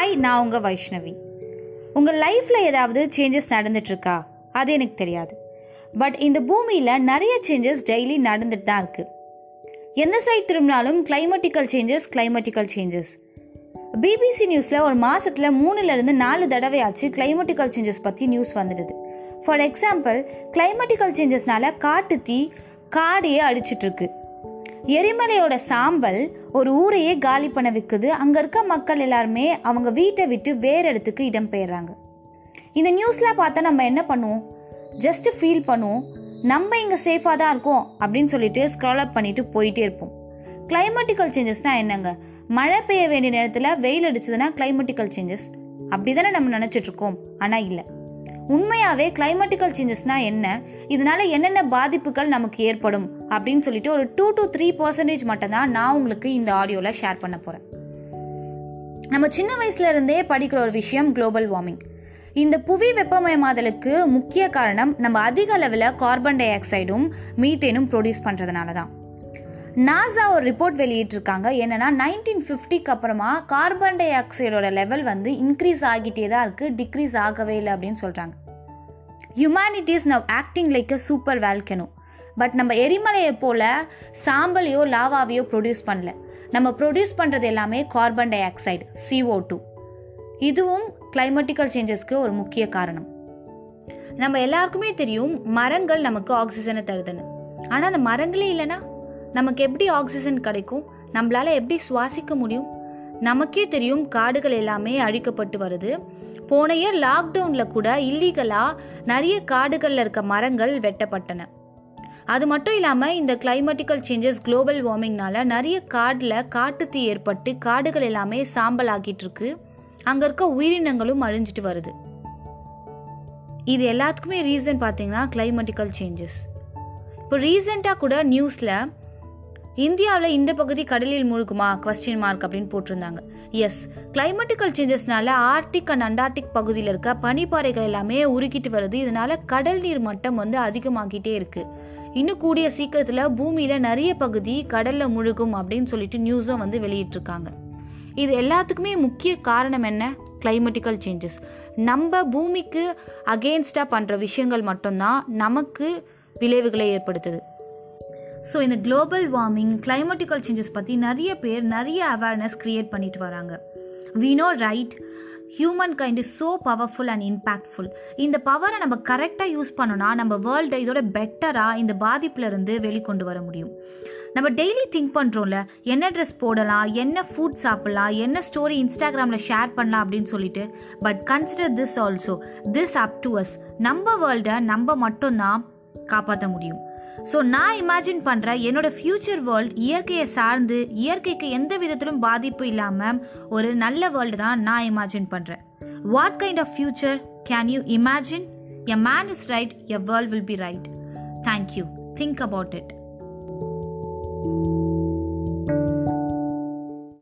Hi நான் உங்கள் வைஷ்ணவி. உங்கள் லைஃப்பில் ஏதாவது சேஞ்சஸ் நடந்துட்டுருக்கா? அது எனக்கு தெரியாது. பட் இந்த பூமியில் நிறைய சேஞ்சஸ் டெய்லி நடந்துட்டு தான் இருக்குது எந்த சைட் திரும்பினாலும் climatical changes climatical changes BBC நியூஸில் ஒரு மாதத்தில் மூணுலேருந்து நாலு தடவையாச்சு கிளைமேட்டிக்கல் சேஞ்சஸ் பற்றி நியூஸ் வந்துடுது. ஃபார் எக்ஸாம்பிள் கிளைமேட்டிக்கல் சேஞ்சஸ்னால காட்டு தீ காடையே அடிச்சிட்ருக்கு எரிமலையோட சாம்பல் ஒரு ஊரையே காலி பண்ண வைக்குது. அங்கே இருக்க மக்கள் எல்லாருமே அவங்க வீட்டை விட்டு வேறு இடத்துக்கு இடம் பெயர்றாங்க. இந்த நியூஸ்லாம் பார்த்தா நம்ம என்ன பண்ணுவோம்? ஜஸ்ட்டு ஃபீல் பண்ணுவோம். நம்ம இங்கே சேஃபாக தான் இருக்கோம் அப்படின்னு சொல்லிட்டு ஸ்க்ரால் அப் பண்ணிட்டு போயிட்டே இருப்போம். கிளைமேட்டிக்கல் சேஞ்சஸ்னால் என்னங்க? மழை பெய்ய வேண்டிய நேரத்தில் வெயில் அடிச்சதுன்னா கிளைமேட்டிக்கல் சேஞ்சஸ் அப்படி தானே நம்ம நினச்சிட்ருக்கோம் ஆனால் இல்லை. உண்மையாகவே கிளைமேட்டிக்கல் சேஞ்சஸ்னால் என்ன? இதனால என்னென்ன பாதிப்புகள் நமக்கு ஏற்படும்? அப்படின்னு சொல்லிட்டு ஒரு டூ டு த்ரீ பர்சன்டேஜ் மட்டும்தான் நான் உங்களுக்கு இந்த ஆடியோவில் ஷேர் பண்ண போகிறேன் நம்ம சின்ன வயசுல இருந்தே படிக்கிற ஒரு விஷயம் குளோபல் வார்மிங் இந்த புவி வெப்பமயமாதலுக்கு முக்கிய காரணம் நம்ம அதிக அளவில் கார்பன் டை ஆக்சைடும் மீத்தேனும் ப்ரொடியூஸ் பண்ணுறதுனால தான் நாசா ஒரு ரிப்போர்ட் வெளியிட்டிருக்காங்க. என்னென்னா நைன்டீன் ஃபிஃப்டிக்கு அப்புறமா கார்பன் டை ஆக்சைடோட லெவல் வந்து இன்க்ரீஸ் ஆகிட்டே தான் இருக்குது டிக்ரீஸ் ஆகவே இல்லை அப்படின்னு சொல்கிறாங்க humanity is now acting like a super volcano but நம்ம எரிமலையை போல் சாம்பலையோ லாவாவையோ ப்ரொடியூஸ் பண்ணல. நம்ம ப்ரொடியூஸ் பண்ணுறது எல்லாமே carbon dioxide CO two இதுவும் கிளைமேட்டிக்கல் சேஞ்சஸ்க்கு ஒரு முக்கிய காரணம். நம்ம எல்லாருக்குமே தெரியும் மரங்கள் நமக்கு ஆக்சிஜனை தருதுன்னு. ஆனால் அந்த மரங்களே இல்லைன்னா நமக்கு எப்படி ஆக்சிஜன் கிடைக்கும்? நம்மளால எப்படி சுவாசிக்க முடியும்? நமக்கே தெரியும் காடுகள் எல்லாமே அழிக்கப்பட்டு வருது. போன இயர் லாக்டவுனில் கூட இல்லீகலாக நிறைய காடுகளில் இருக்க மரங்கள் வெட்டப்பட்டன. அது மட்டும் இல்லாமல் இந்த கிளைமேட்டிக்கல் சேஞ்சஸ் குளோபல் வார்மிங்னால நிறைய காடில் காட்டுத்தீ ஏற்பட்டு காடுகள் எல்லாமே சாம்பல் ஆகிட்டு இருக்கு. அங்கே இருக்க உயிரினங்களும் அழிஞ்சிட்டு வருது. இது எல்லாத்துக்குமே ரீசன் பார்த்தீங்கன்னா கிளைமேட்டிக்கல் சேஞ்சஸ் இப்போ ரீசெண்டாக கூட நியூஸில் இந்தியாவில் இந்த பகுதி கடலில் மூழ்குமா? கொஸ்டின் மார்க் அப்படின்னு போட்டிருந்தாங்க. எஸ் கிளைமேட்டிக்கல் சேஞ்சஸ்னால ஆர்டிக் அண்ட் அண்டார்டிக் பகுதியில் இருக்க பனிப்பாறைகள் எல்லாமே உருக்கிட்டு வருது. இதனால கடல் நீர் மட்டம் வந்து அதிகமாகிட்டே இருக்கு. இன்னும் கூடிய சீக்கிரத்தில் பூமியில் நிறைய பகுதி கடலில் முழுகும் அப்படின்னு சொல்லிட்டு நியூஸும் வந்து வெளியிட்டிருக்காங்க. இது எல்லாத்துக்குமே முக்கிய காரணம் என்ன? கிளைமேட்டிக்கல் சேஞ்சஸ் நம்ம பூமிக்கு அகெயின்ஸ்டாக பண்ணுற விஷயங்கள் மட்டும்தான் நமக்கு விளைவுகளை ஏற்படுத்துது. ஸோ இந்த குளோபல் வார்மிங் கிளைமேட்டிக்கல் சேஞ்சஸ் பற்றி நிறைய பேர் நிறைய அவேர்னஸ் க்ரியேட் பண்ணிட்டு வராங்க. We know right humankind is so powerful and impactful இந்த பவரை நம்ம கரெக்டாக யூஸ் பண்ணோன்னா நம்ம வேர்ல்டை இதோட பெட்டராக இந்த பாதிப்புலேருந்து வெளிக்கொண்டு வர முடியும். நம்ம டெய்லி திங்க் பண்ணுறோம்ல என்ன ட்ரெஸ் போடலாம் என்ன ஃபுட் சாப்பிட்லாம் என்ன ஸ்டோரி இன்ஸ்டாகிராமில் ஷேர் பண்ணலாம் அப்படின்னு சொல்லிட்டு but consider this also this up to us நம்ம வேர்ல்டை நம்ம மட்டும்தான் காப்பாற்ற முடியும். ஸோ நான் இமேஜின் பண்ணுற என்னோட ஃப்யூச்சர் வேர்ல்ட் இயற்கையை சார்ந்து இயற்கைக்கு எந்த விதத்திலும் பாதிப்பு இல்லாமல் ஒரு நல்ல வேர்ல்டு தான் நான் இமேஜின் பண்ணுறேன் what kind of future can you imagine a man is right a world will be right thank you think about it thank you